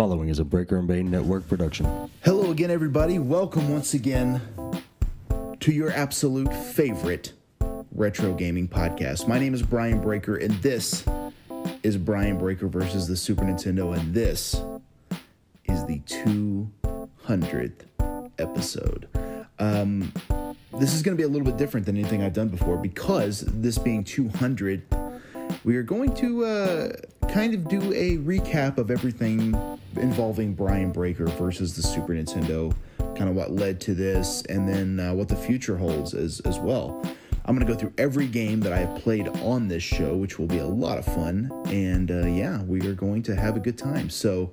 following is a Breaker and Bane Network production. Hello again, everybody. Welcome once again to your absolute favorite retro gaming podcast. My name is Brian Breaker, and this is Brian Breaker versus the Super Nintendo, and this is the 200th episode. Um, this is going to be a little bit different than anything I've done before because this being 200, we are going to uh, kind of do a recap of everything involving Brian Breaker versus the Super Nintendo, kind of what led to this, and then uh, what the future holds as, as well. I'm going to go through every game that I have played on this show, which will be a lot of fun. And uh, yeah, we are going to have a good time. So,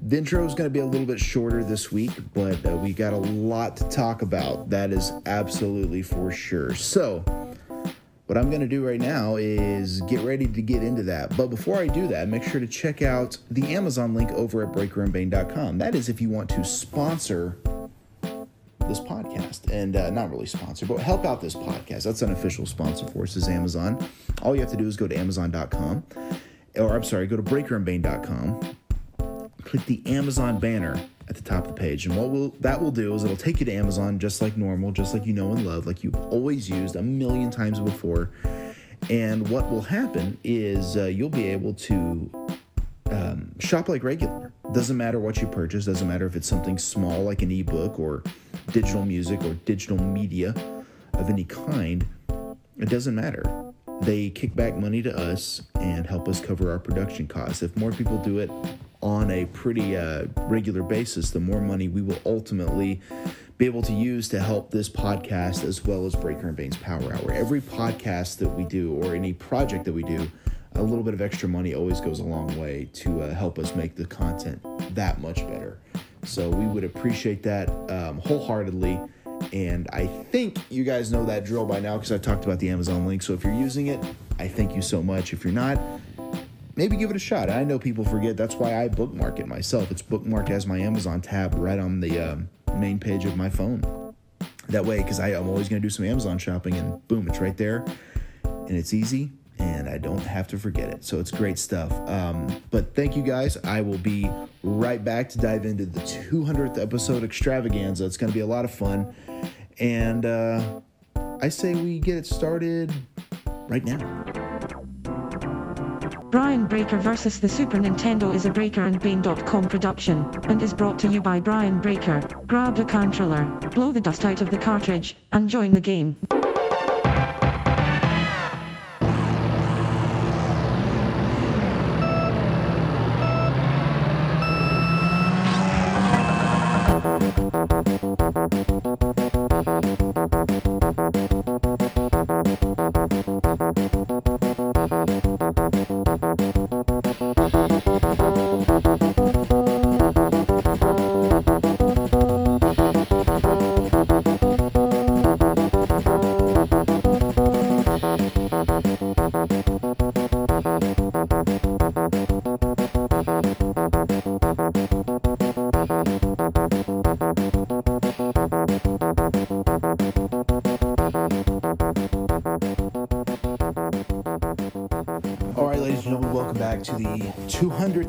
the intro is going to be a little bit shorter this week, but uh, we got a lot to talk about. That is absolutely for sure. So, what I'm going to do right now is get ready to get into that. But before I do that, make sure to check out the Amazon link over at breakerandbane.com. That is if you want to sponsor this podcast and uh, not really sponsor, but help out this podcast. That's an official sponsor for us is Amazon. All you have to do is go to amazon.com or I'm sorry, go to breakerandbane.com. Click the Amazon banner at the top of the page. And what will that will do is it'll take you to Amazon just like normal, just like you know and love, like you've always used a million times before. And what will happen is uh, you'll be able to um, shop like regular. Doesn't matter what you purchase, doesn't matter if it's something small like an ebook or digital music or digital media of any kind. It doesn't matter. They kick back money to us and help us cover our production costs. If more people do it on a pretty uh, regular basis, the more money we will ultimately be able to use to help this podcast as well as Breaker and Bane's Power Hour. Every podcast that we do or any project that we do, a little bit of extra money always goes a long way to uh, help us make the content that much better. So we would appreciate that um, wholeheartedly. And I think you guys know that drill by now because I talked about the Amazon link. So if you're using it, I thank you so much. If you're not, maybe give it a shot. I know people forget. That's why I bookmark it myself. It's bookmarked as my Amazon tab right on the um, main page of my phone. That way, because I'm always going to do some Amazon shopping, and boom, it's right there, and it's easy, and I don't have to forget it. So it's great stuff. Um, but thank you guys. I will be right back to dive into the 200th episode extravaganza. It's going to be a lot of fun, and uh, I say we get it started right now. Brian Breaker vs. the Super Nintendo is a BreakerandBane.com production, and is brought to you by Brian Breaker. Grab a controller, blow the dust out of the cartridge, and join the game.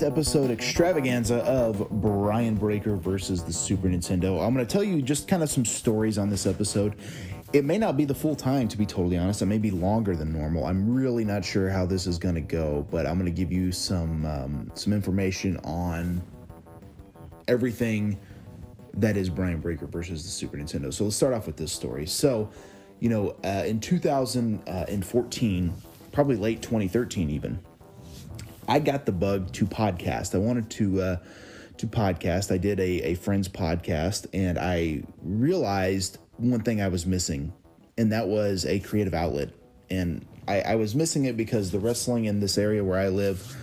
Episode extravaganza of Brian Breaker versus the Super Nintendo. I'm going to tell you just kind of some stories on this episode. It may not be the full time, to be totally honest. It may be longer than normal. I'm really not sure how this is going to go, but I'm going to give you some um, some information on everything that is Brian Breaker versus the Super Nintendo. So let's start off with this story. So, you know, uh, in 2014, probably late 2013 even, I got the bug to podcast. I wanted to uh, to podcast. I did a, a friend's podcast, and I realized one thing I was missing, and that was a creative outlet. And I, I was missing it because the wrestling in this area where I live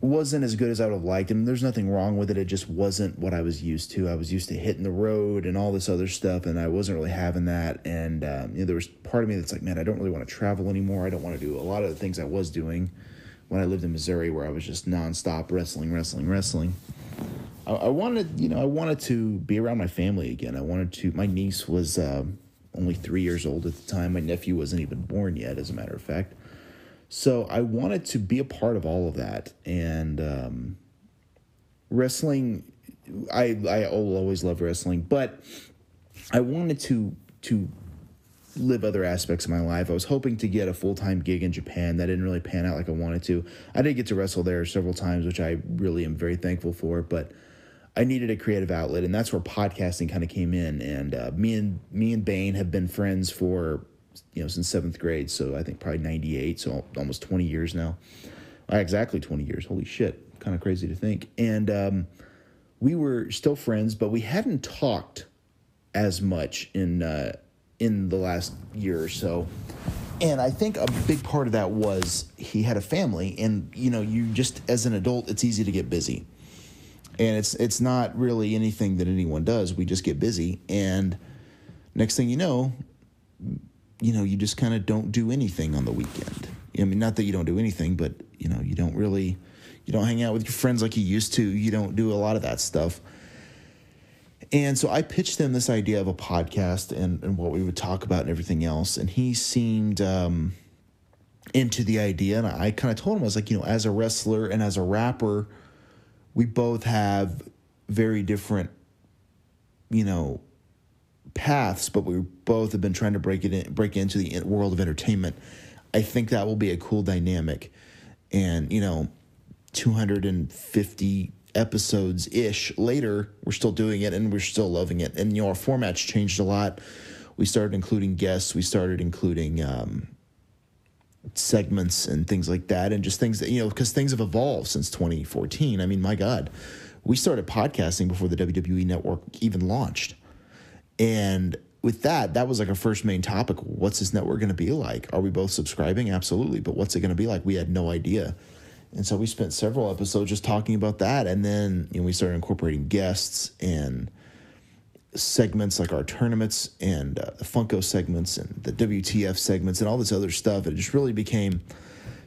wasn't as good as I would have liked. And there's nothing wrong with it. It just wasn't what I was used to. I was used to hitting the road and all this other stuff, and I wasn't really having that. And um, you know, there was part of me that's like, man, I don't really want to travel anymore. I don't want to do a lot of the things I was doing when I lived in Missouri, where I was just nonstop wrestling, wrestling, wrestling. I, I wanted, you know, I wanted to be around my family again. I wanted to. My niece was um, only three years old at the time. My nephew wasn't even born yet, as a matter of fact. So I wanted to be a part of all of that, and um, wrestling. I I always love wrestling, but I wanted to to live other aspects of my life. I was hoping to get a full time gig in Japan. That didn't really pan out like I wanted to. I did get to wrestle there several times, which I really am very thankful for. But I needed a creative outlet, and that's where podcasting kind of came in. And uh, me and me and Bane have been friends for you know since seventh grade, so I think probably ninety eight, so almost twenty years now. Exactly twenty years. Holy shit, kind of crazy to think. And um, we were still friends, but we hadn't talked as much in uh, in the last year or so. And I think a big part of that was he had a family, and you know, you just as an adult, it's easy to get busy, and it's it's not really anything that anyone does. We just get busy, and next thing you know, you know, you just kind of don't do anything on the weekend. I mean, not that you don't do anything, but you know, you don't really, you don't hang out with your friends like you used to. You don't do a lot of that stuff. And so I pitched him this idea of a podcast and, and what we would talk about and everything else. And he seemed um, into the idea. And I kind of told him, I was like, you know, as a wrestler and as a rapper, we both have very different, you know, paths, but we both have been trying to break it in, break into the world of entertainment. I think that will be a cool dynamic. And, you know, 250 episodes ish later, we're still doing it and we're still loving it. And you know, our formats changed a lot. We started including guests. We started including um, segments and things like that, and just things that you know, because things have evolved since 2014. I mean, my God, we started podcasting before the WWE Network even launched, and with that, that was like our first main topic. What's this network going to be like? Are we both subscribing? Absolutely, but what's it going to be like? We had no idea. And so we spent several episodes just talking about that. And then you know, we started incorporating guests and segments like our tournaments and uh, the Funko segments and the WTF segments and all this other stuff. And it just really became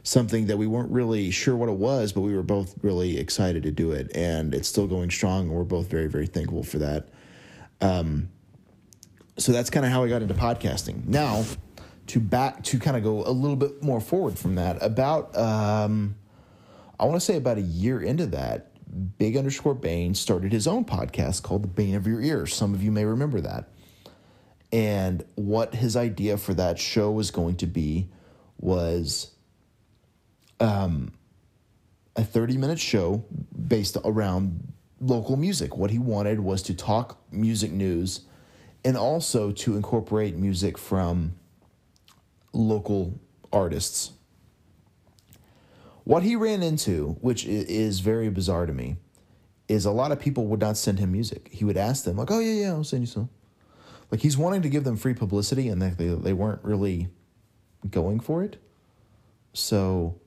something that we weren't really sure what it was, but we were both really excited to do it. And it's still going strong. And we're both very, very thankful for that. Um, so that's kind of how I got into podcasting. Now, to back to kind of go a little bit more forward from that, about um, I want to say about a year into that, Big underscore Bane started his own podcast called The Bane of Your Ear. Some of you may remember that. And what his idea for that show was going to be was um, a 30 minute show based around local music. What he wanted was to talk music news and also to incorporate music from local artists what he ran into, which is very bizarre to me, is a lot of people would not send him music. He would ask them, like, oh, yeah, yeah, I'll send you some. Like, he's wanting to give them free publicity, and they, they weren't really going for it. So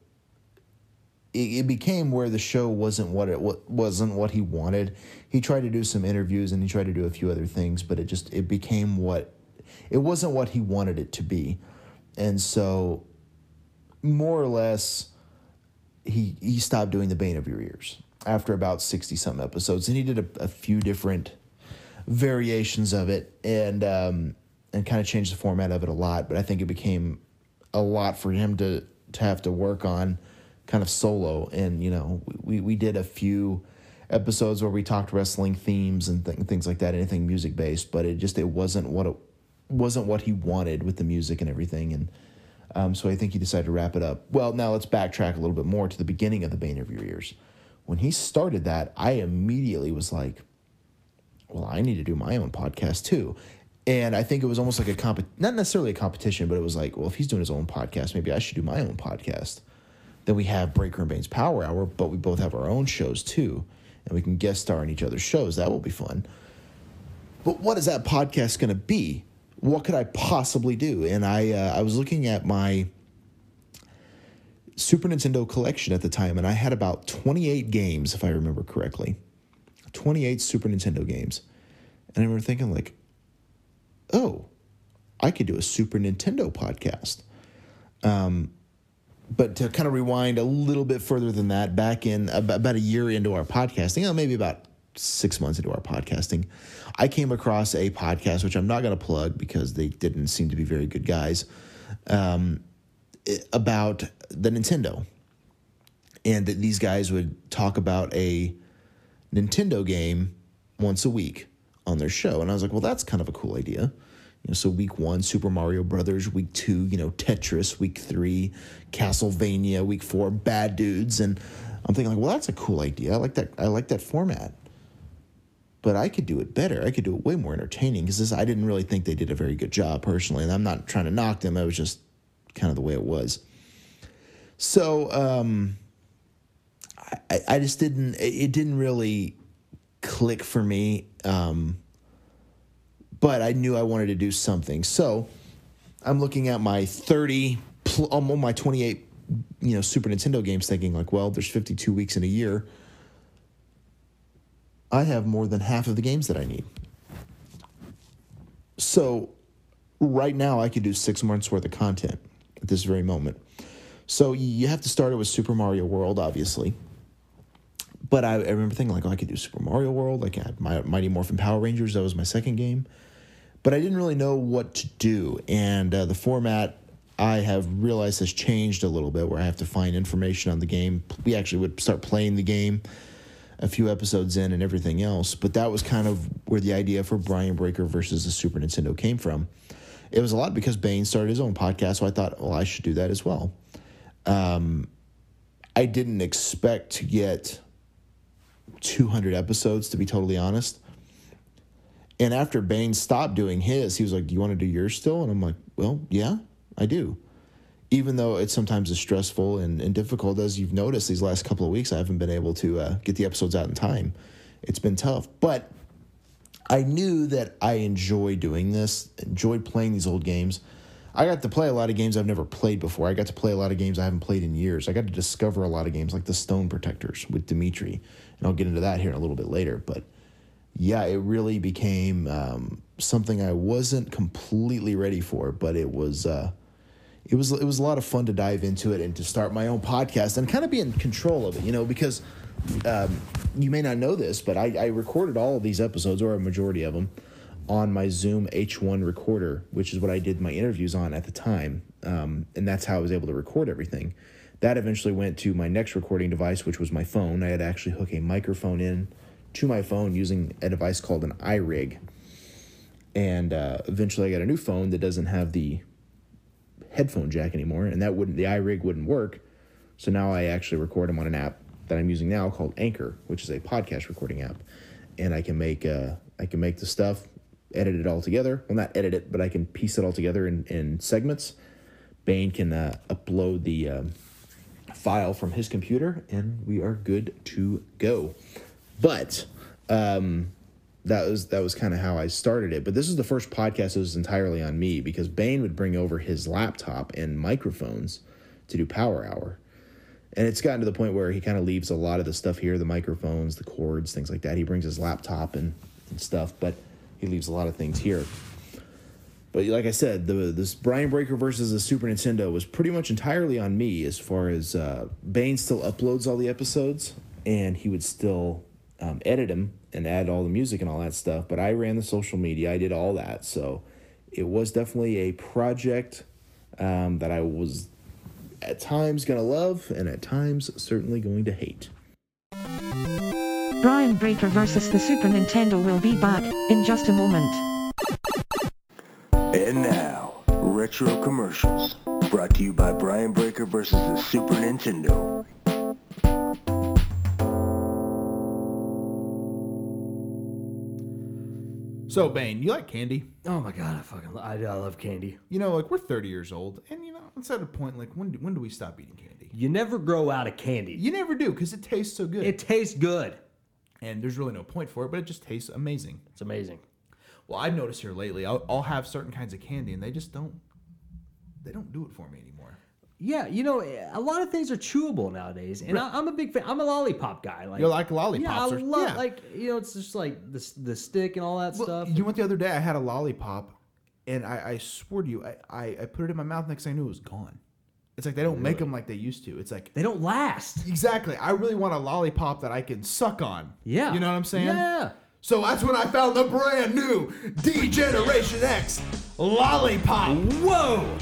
it, it became where the show wasn't what it wasn't what he wanted. He tried to do some interviews and he tried to do a few other things, but it just it became what it wasn't what he wanted it to be. And so more or less he he stopped doing the bane of your ears after about 60 some episodes and he did a, a few different variations of it and um, and kind of changed the format of it a lot but i think it became a lot for him to to have to work on kind of solo. And you know we we did a few episodes where we talked wrestling themes and th- things like that anything music based but it just it wasn't what it wasn't what he wanted with the music and everything and um, so I think he decided to wrap it up. Well, now let's backtrack a little bit more to the beginning of the Bane of Your Ears. When he started that, I immediately was like, well, I need to do my own podcast too. And I think it was almost like a comp, not necessarily a competition, but it was like, well, if he's doing his own podcast, maybe I should do my own podcast. Then we have Breaker and Bane's Power Hour, but we both have our own shows too, and we can guest star in each other's shows. That will be fun. But what is that podcast going to be? What could I possibly do? And I uh, I was looking at my Super Nintendo collection at the time, and I had about 28 games, if I remember correctly. 28 Super Nintendo games. And I remember thinking, like, oh, I could do a Super Nintendo podcast. Um, but to kind of rewind a little bit further than that, back in about a year into our podcasting, you know, maybe about six months into our podcasting, I came across a podcast, which I'm not going to plug because they didn't seem to be very good guys, um, about the Nintendo. And that these guys would talk about a Nintendo game once a week on their show. And I was like, well, that's kind of a cool idea. You know, so week one, Super Mario Brothers. Week two, you know, Tetris. Week three, Castlevania. Week four, Bad Dudes. And I'm thinking like, well, that's a cool idea. I like that. I like that format. But I could do it better. I could do it way more entertaining because I didn't really think they did a very good job personally. And I'm not trying to knock them. It was just kind of the way it was. So um, I, I just didn't. It didn't really click for me. Um, but I knew I wanted to do something. So I'm looking at my 30, pl- almost my 28, you know, Super Nintendo games, thinking like, well, there's 52 weeks in a year. I have more than half of the games that I need. So right now, I could do six months worth of content at this very moment. So you have to start it with Super Mario World, obviously. But I, I remember thinking like, oh, I could do Super Mario World. Like I had my Mighty Morphin Power Rangers. That was my second game. But I didn't really know what to do, and uh, the format I have realized has changed a little bit, where I have to find information on the game. We actually would start playing the game a few episodes in and everything else. But that was kind of where the idea for Brian Breaker versus the Super Nintendo came from. It was a lot because Bane started his own podcast, so I thought, well, I should do that as well. Um, I didn't expect to get 200 episodes, to be totally honest. And after Bane stopped doing his, he was like, Do you want to do yours still? And I'm like, Well, yeah, I do. Even though it's sometimes as stressful and, and difficult as you've noticed these last couple of weeks, I haven't been able to uh, get the episodes out in time. It's been tough. But I knew that I enjoy doing this, enjoyed playing these old games. I got to play a lot of games I've never played before. I got to play a lot of games I haven't played in years. I got to discover a lot of games like the Stone Protectors with Dimitri. And I'll get into that here in a little bit later. But yeah, it really became um, something I wasn't completely ready for, but it was uh, it was it was a lot of fun to dive into it and to start my own podcast and kind of be in control of it, you know, because um, you may not know this, but I, I recorded all of these episodes or a majority of them on my Zoom H1 recorder, which is what I did my interviews on at the time, um, and that's how I was able to record everything. That eventually went to my next recording device, which was my phone. I had to actually hook a microphone in to my phone using a device called an iRig. And uh, eventually, I got a new phone that doesn't have the headphone jack anymore, and that wouldn't the iRig wouldn't work. So now I actually record them on an app that I'm using now called Anchor, which is a podcast recording app, and I can make uh, I can make the stuff, edit it all together. Well, not edit it, but I can piece it all together in, in segments. Bane can uh, upload the um, file from his computer, and we are good to go. But um, that was that was kind of how I started it. But this is the first podcast that was entirely on me because Bane would bring over his laptop and microphones to do Power Hour. And it's gotten to the point where he kind of leaves a lot of the stuff here, the microphones, the cords, things like that. He brings his laptop and, and stuff, but he leaves a lot of things here. But like I said, the this Brian Breaker versus the Super Nintendo was pretty much entirely on me as far as uh, Bane still uploads all the episodes and he would still um, edit them and add all the music and all that stuff. But I ran the social media, I did all that. So it was definitely a project um, that I was at times going to love and at times certainly going to hate. Brian Breaker versus the Super Nintendo will be back in just a moment. And now, retro commercials brought to you by Brian Breaker versus the Super Nintendo. So Bane, you like candy? Oh my god, I fucking lo- I, I love candy. You know, like we're 30 years old, and you know, it's at a point like when do, when do we stop eating candy? You never grow out of candy. You never do because it tastes so good, it tastes good. and there's really no point for it, but it just tastes amazing. It's amazing. Well, I've noticed here lately, I'll, I'll have certain kinds of candy, and they just don't they don't do it for me anymore. Yeah, you know, a lot of things are chewable nowadays, and I, I'm a big fan. I'm a lollipop guy. Like You like Yeah. I love yeah. like you know, it's just like the the stick and all that Well, stuff. You know what? The other day, I had a lollipop, and I, I swear to you, I, I, I put it in my mouth. Next thing I knew, it was gone. It's like they don't make them like they used to. It's like they don't last. exactly. I really want a lollipop that I can suck on. Yeah, you know what I'm saying? Yeah. So that's when I found the brand new D Generation X lollipop Whoa.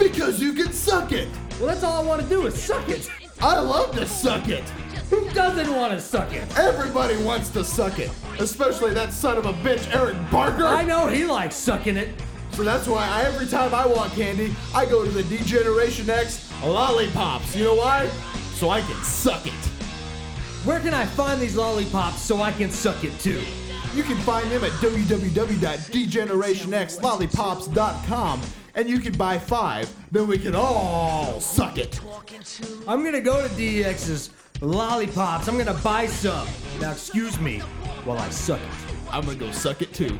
Because you can suck it. Well, that's all I want to do is suck it. I love to suck it. Who doesn't want to suck it? Everybody wants to suck it, especially that son of a bitch, Eric Barker. I know he likes sucking it. So that's why I, every time I want candy, I go to the D-Generation X lollipops. You know why? So I can suck it. Where can I find these lollipops so I can suck it too? You can find them at www.degenerationxlollipops.com and you can buy five. Then we can all suck it. I'm gonna go to DEX's lollipops. I'm gonna buy some. Now, excuse me while I suck it. I'm gonna go suck it too.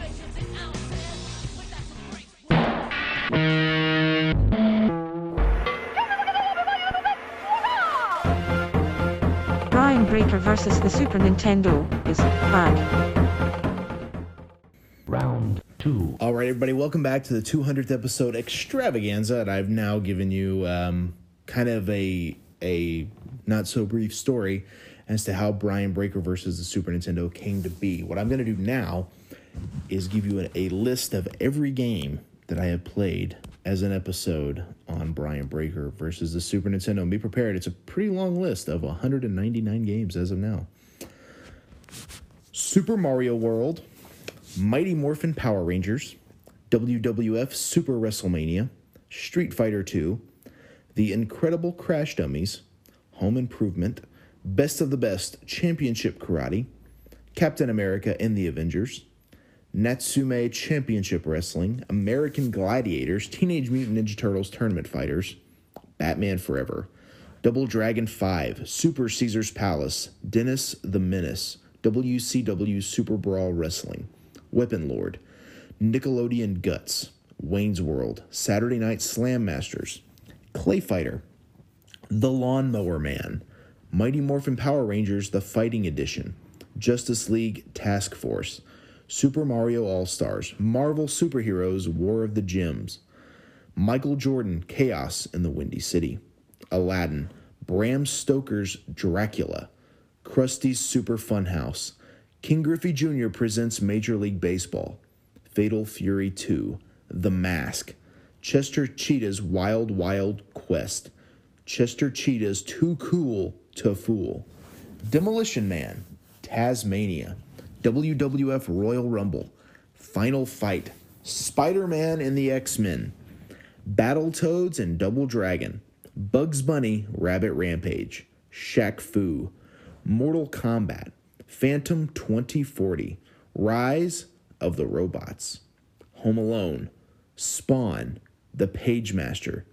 Brian Breaker versus the Super Nintendo is back. Two. All right, everybody, welcome back to the 200th episode extravaganza. And I've now given you um, kind of a a not so brief story as to how Brian Breaker versus the Super Nintendo came to be. What I'm going to do now is give you a, a list of every game that I have played as an episode on Brian Breaker versus the Super Nintendo. And be prepared, it's a pretty long list of 199 games as of now. Super Mario World, Mighty Morphin Power Rangers, WWF Super WrestleMania, Street Fighter II, The Incredible Crash Dummies, Home Improvement, Best of the Best Championship Karate, Captain America and the Avengers, Natsume Championship Wrestling, American Gladiators, Teenage Mutant Ninja Turtles Tournament Fighters, Batman Forever, Double Dragon 5, Super Caesar's Palace, Dennis the Menace, WCW Super Brawl Wrestling, Weapon Lord, Nickelodeon Guts, Wayne's World, Saturday Night Slam Masters, Clay Fighter, The Lawnmower Man, Mighty Morphin Power Rangers The Fighting Edition, Justice League Task Force, Super Mario All Stars, Marvel Superheroes War of the Gems, Michael Jordan Chaos in the Windy City, Aladdin, Bram Stoker's Dracula, Krusty's Super Funhouse, Ken Griffey Jr. presents Major League Baseball, Fatal Fury 2, The Mask, Chester Cheetah's Wild Wild Quest, Chester Cheetah's Too Cool to Fool, Demolition Man, Taz-Mania, WWF Royal Rumble, Final Fight, Spider Man and the X Men, Battle Toads and Double Dragon, Bugs Bunny Rabbit Rampage, Shaq Fu, Mortal Kombat, Phantom 2040, Rise of the Robots, Home Alone, Spawn, The Page Master,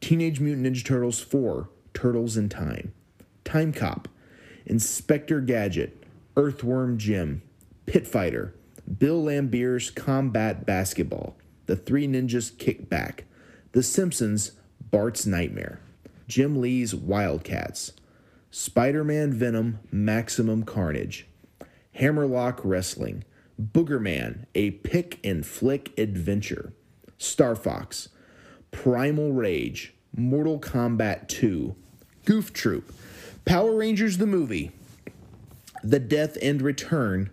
Teenage Mutant Ninja Turtles 4, Turtles in Time, Time Cop, Inspector Gadget, Earthworm Jim, Pit Fighter, Bill Laimbeer's Combat Basketball, The Three Ninjas Kick Back, The Simpsons, Bart's Nightmare, Jim Lee's Wildcats, Spider Man Venom Maximum Carnage, Hammerlock Wrestling, Boogerman, a pick and flick adventure, Star Fox, Primal Rage, Mortal Kombat 2, Goof Troop, Power Rangers the movie, The Death and Return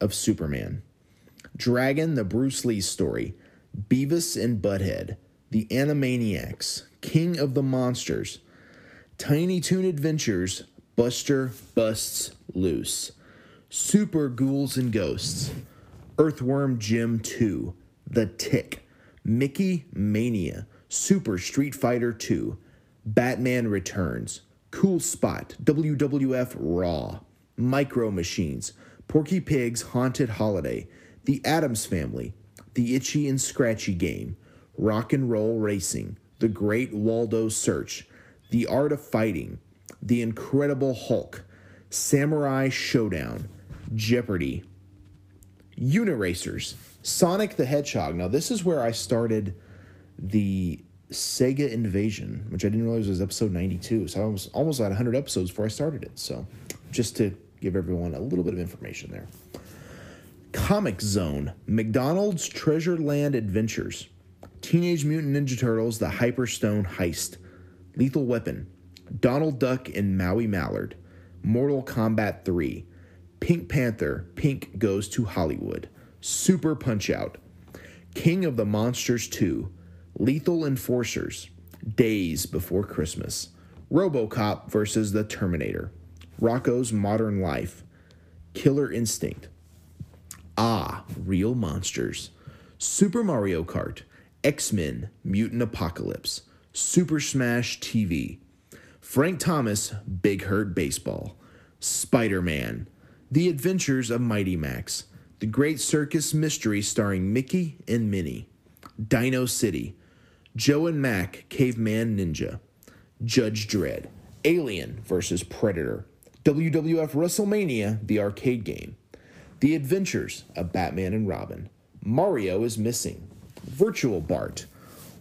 of Superman, Dragon the Bruce Lee story, Beavis and Butthead, The Animaniacs, King of the Monsters, Tiny Toon Adventures, Buster Busts Loose, Super Ghouls and Ghosts, Earthworm Jim 2, The Tick, Mickey Mania, Super Street Fighter 2, Batman Returns, Cool Spot, WWF Raw, Micro Machines, Porky Pig's Haunted Holiday, The Addams Family, The Itchy and Scratchy Game, Rock and Roll Racing, The Great Waldo Search, The Art of Fighting, The Incredible Hulk, Samurai Showdown, Jeopardy, Uniracers, Sonic the Hedgehog. Now, this is where I started the Sega Invasion, which I didn't realize was episode 92. So I was almost at 100 episodes before I started it. So just to give everyone a little bit of information there. Comix Zone, McDonald's Treasure Land Adventures, Teenage Mutant Ninja Turtles, The Hyperstone Heist, Lethal Weapon, Donald Duck and Maui Mallard, Mortal Kombat 3, Pink Panther, Pink Goes to Hollywood, Super Punch Out, King of the Monsters 2, Lethal Enforcers, Daze Before Christmas, Robocop versus the Terminator, Rocko's Modern Life, Killer Instinct, Ah, Real Monsters, Super Mario Kart, X Men, Mutant Apocalypse, Super Smash TV, Frank Thomas, Big Hurt Baseball, Spider Man, The Adventures of Mighty Max, The Great Circus Mystery starring Mickey and Minnie, Dino City, Joe and Mac, Caveman Ninja, Judge Dredd, Alien vs. Predator, WWF WrestleMania, the arcade game, The Adventures of Batman and Robin, Mario is Missing, Virtual Bart,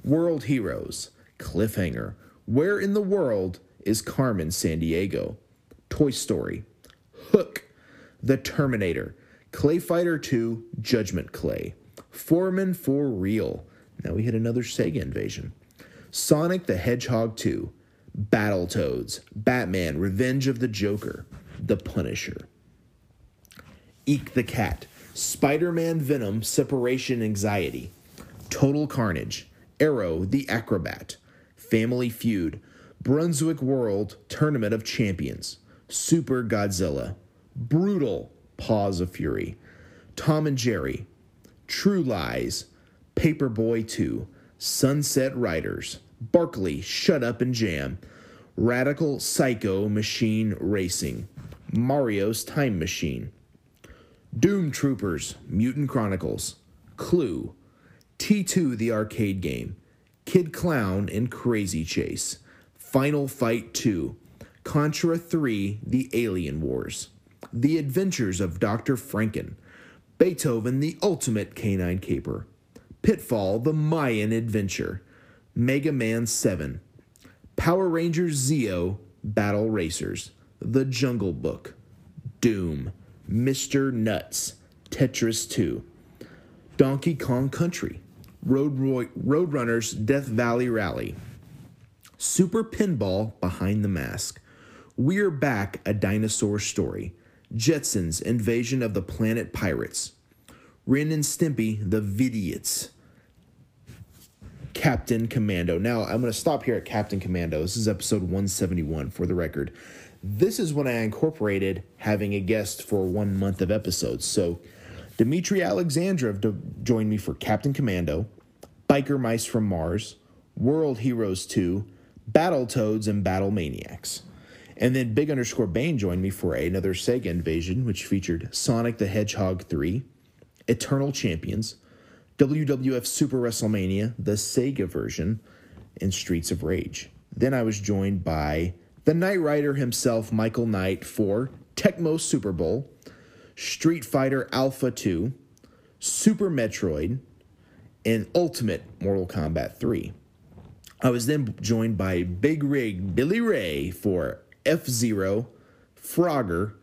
World Heroes, Cliffhanger, Where in the World is Carmen Sandiego, Toy Story, Hook, The Terminator, Clay Fighter 2, Judgment Clay, Foreman for Real. Now we hit another Sega invasion. Sonic the Hedgehog 2, Battletoads, Batman, Revenge of the Joker, The Punisher. Eek the Cat, Spider Man Venom, Separation Anxiety, Total Carnage, Aero the Acrobat, Family Feud, Brunswick World Tournament of Champions, Super Godzilla, Brutal Paws of Fury, Tom and Jerry, True Lies, Paperboy 2, Sunset Riders, Barkley, Shut Up and Jam, Radical Psycho Machine Racing, Mario's Time Machine, Doom Troopers, Mutant Chronicles, Clue, T2 the arcade game, Kid Klown and Crazy Chase, Final Fight 2, Contra 3 The Alien Wars, The Adventures of Dr. Franken, Beethoven the Ultimate Canine Caper, Pitfall the Mayan Adventure, Mega Man 7, Power Rangers Zeo Battle Racers, The Jungle Book, Doom, Mr. Nuts, Tetris 2, Donkey Kong Country, Road Roy- Roadrunners Death Valley Rally, Super Pinball Behind the Mask, We're Back a Dinosaur Story, Jetsons Invasion of the Planet Pirates, Ren and Stimpy The Vidiots, Captain Commando. Now, I'm going to stop here at Captain Commando. This is episode 171 for the record. This is when I incorporated having a guest for one month of episodes. So, Dmitry Alexandrov joined me for Captain Commando, Biker Mice from Mars, World Heroes 2, Battle Toads, and Battle Maniacs. And then Big underscore Bane joined me for another Sega invasion, which featured Sonic the Hedgehog 3, Eternal Champions, WWF Super WrestleMania, the Sega version, and Streets of Rage. Then I was joined by the Knight Rider himself, Michael Knight, for Tecmo Super Bowl, Street Fighter Alpha 2, Super Metroid, and Ultimate Mortal Kombat 3. I was then joined by Big Rig Billy Ray for F Zero, Frogger,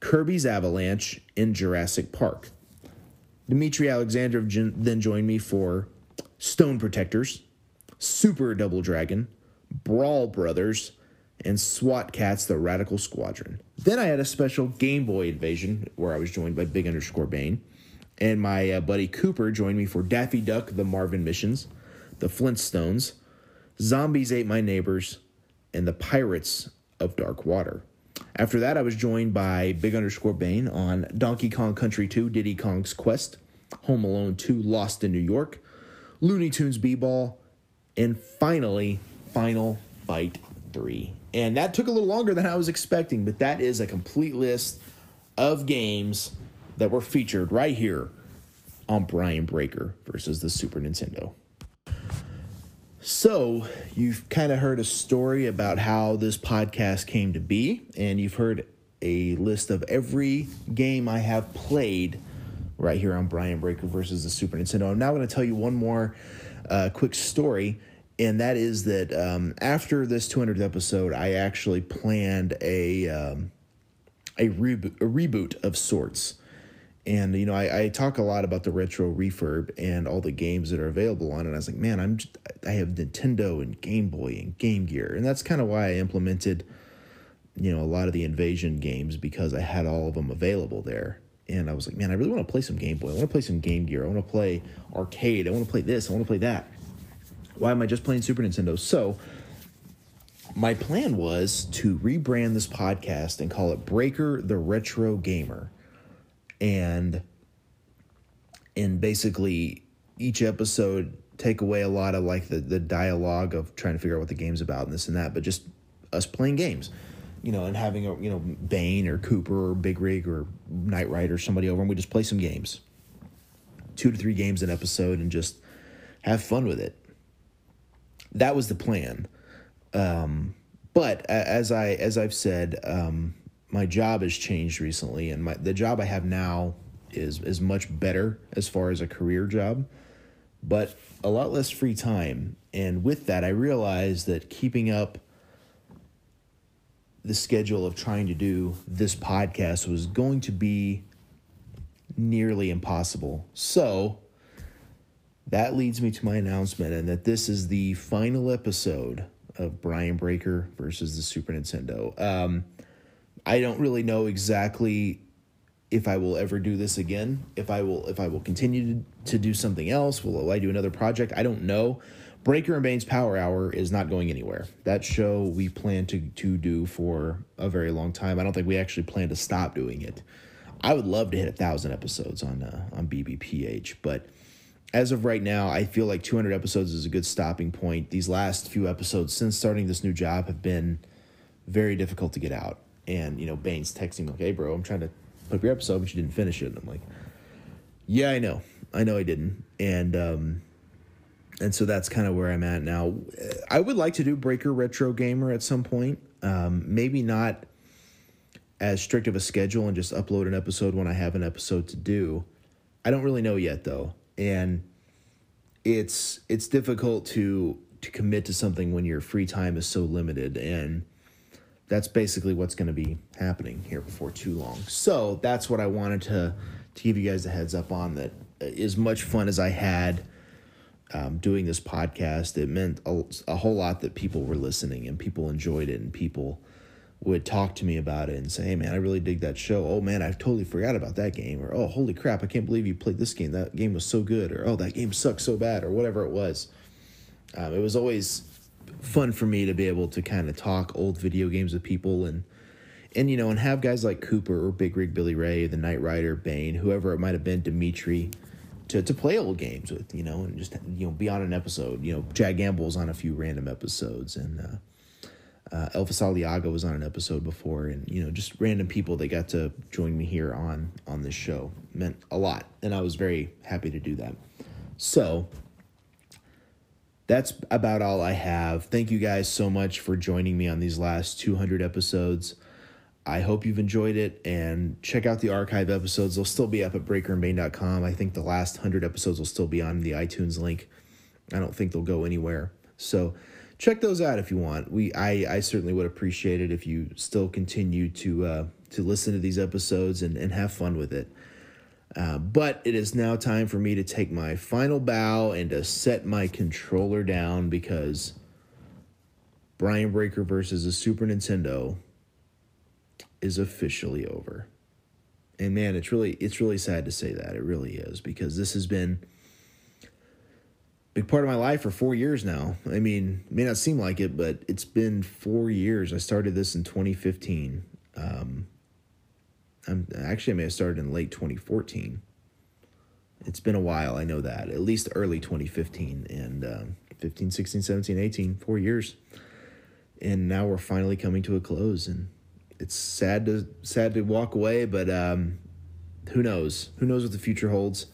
Kirby's Avalanche, and Jurassic Park. Dmitry Alexandrov then joined me for Stone Protectors, Super Double Dragon, Brawl Brothers, and SWAT Kats the Radical Squadron. Then I had a special Game Boy invasion where I was joined by Big underscore Bane. And my uh, buddy Cooper joined me for Daffy Duck, the Marvin Missions, the Flintstones, Zombies Ate My Neighbors, and the Pirates of Dark Water. After that, I was joined by Big underscore Bane on Donkey Kong Country 2, Diddy Kong's Quest, Home Alone 2, Lost in New York, Looney Tunes B-Ball, and finally, Final Fight 3. And that took a little longer than I was expecting, but that is a complete list of games that were featured right here on Brian Breaker versus the Super Nintendo. So, you've kind of heard a story about how this podcast came to be, and you've heard a list of every game I have played right here on Brian Breaker versus the Super Nintendo. I'm now going to tell you one more uh, quick story, and that is that um, after this 200th episode, I actually planned a um, a, rebo- a reboot of sorts. And you know, I, I talk a lot about the retro refurb and all the games that are available on it. I was like, man, I'm just, I have Nintendo and Game Boy and Game Gear, and that's kind of why I implemented, you know, a lot of the Invasion games because I had all of them available there. And I was like, man, I really want to play some Game Boy. I want to play some Game Gear. I want to play arcade. I want to play this. I want to play that. Why am I just playing Super Nintendo? So my plan was to rebrand this podcast and call it Breaker the Retro Gamer. And and basically each episode take away a lot of like the, the dialogue of trying to figure out what the game's about and this and that, but just us playing games. You know, and having a you know, Bane or Cooper or Big Rig or Knight Rider or somebody over and we just play some games. Two to three games an episode and just have fun with it. That was the plan. Um, but as I as I've said, um, my job has changed recently, and my the job I have now is is much better as far as a career job, but a lot less free time. And with that, I realized that keeping up the schedule of trying to do this podcast was going to be nearly impossible. So that leads me to my announcement, and that this is the final episode of Brian Breaker versus the Super Nintendo. Um, I don't really know exactly if I will ever do this again. If I will, if I will continue to, do something else, will I do another project? I don't know. Breaker and Bane's Power Hour is not going anywhere. That show we plan to to do for a very long time. I don't think we actually plan to stop doing it. I would love to hit a thousand episodes on uh, on BBPH, but as of right now, I feel like 200 episodes is a good stopping point. These last few episodes since starting this new job have been very difficult to get out. And, you know, Bane's texting me like, hey, bro, I'm trying to put up your episode, but you didn't finish it. And I'm like, yeah, I know. I know I didn't. And, um, and so that's kind of where I'm at now. I would like to do Breaker Retro Gamer at some point. Um, maybe not as strict of a schedule and just upload an episode when I have an episode to do. I don't really know yet though. And it's it's difficult to to commit to something when your free time is so limited and that's basically what's going to be happening here before too long. So that's what I wanted to to give you guys a heads up on. That as much fun as I had um, doing this podcast, it meant a, a whole lot that people were listening and people enjoyed it and people would talk to me about it and say, "Hey man, I really dig that show. Oh man, I totally forgot about that game." Or, "Oh, holy crap, I can't believe you played this game. That game was so good." Or, "Oh, that game sucks so bad." Or whatever it was. Um, it was always fun for me to be able to kind of talk old video games with people and and you know and have guys like Cooper or Big Rig Billy Ray, the Knight Rider, Bane, whoever it might have been, Dimitri, to to play old games with, you know, and just you know be on an episode. You know, Chad Gamble's on a few random episodes and. Uh, uh, Elvis Aliaga was on an episode before, and you know, just random people that got to join me here on on this show meant a lot, and I was very happy to do that. So that's about all I have. Thank you guys so much for joining me on these last 200 episodes. I hope you've enjoyed it and check out the archive episodes. They'll still be up at breakerandbane.com. I think the last 100 episodes will still be on the iTunes link. I don't think they'll go anywhere. So check those out if you want. We I, I certainly would appreciate it if you still continue to uh, to listen to these episodes and, and have fun with it. Uh, but it is now time for me to take my final bow and to set my controller down because Brian Breaker versus the Super Nintendo is officially over. And man, it's really it's really sad to say that. It really is because this has been a big part of my life for 4 years now. I mean, may not seem like it, but it's been 4 years. I started this in 2015. Um I'm actually I may have started in late 2014. It's been a while, I know that. At least early 2015 and um, 15, 16, 17, 18, 4 years. And now we're finally coming to a close and it's sad to sad to walk away, but um, who knows? Who knows what the future holds?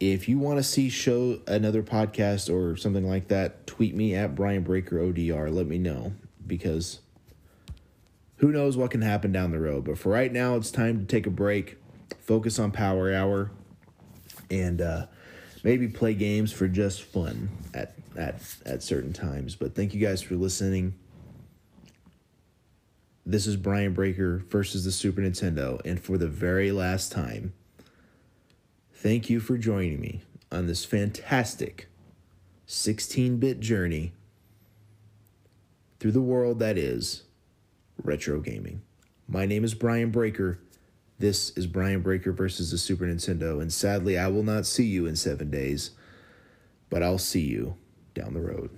If you want to see show another podcast or something like that, tweet me at Brian Breaker ODR. Let me know because who knows what can happen down the road. But for right now, it's time to take a break, focus on Power Hour, and uh, maybe play games for just fun at at at certain times. But thank you guys for listening. This is Brian Breaker versus the Super Nintendo, and for the very last time, thank you for joining me on this fantastic 16 bit journey through the world that is retro gaming. My name is Brian Breaker. This is Brian Breaker versus the Super Nintendo, and sadly, I will not see you in seven days, but I'll see you down the road.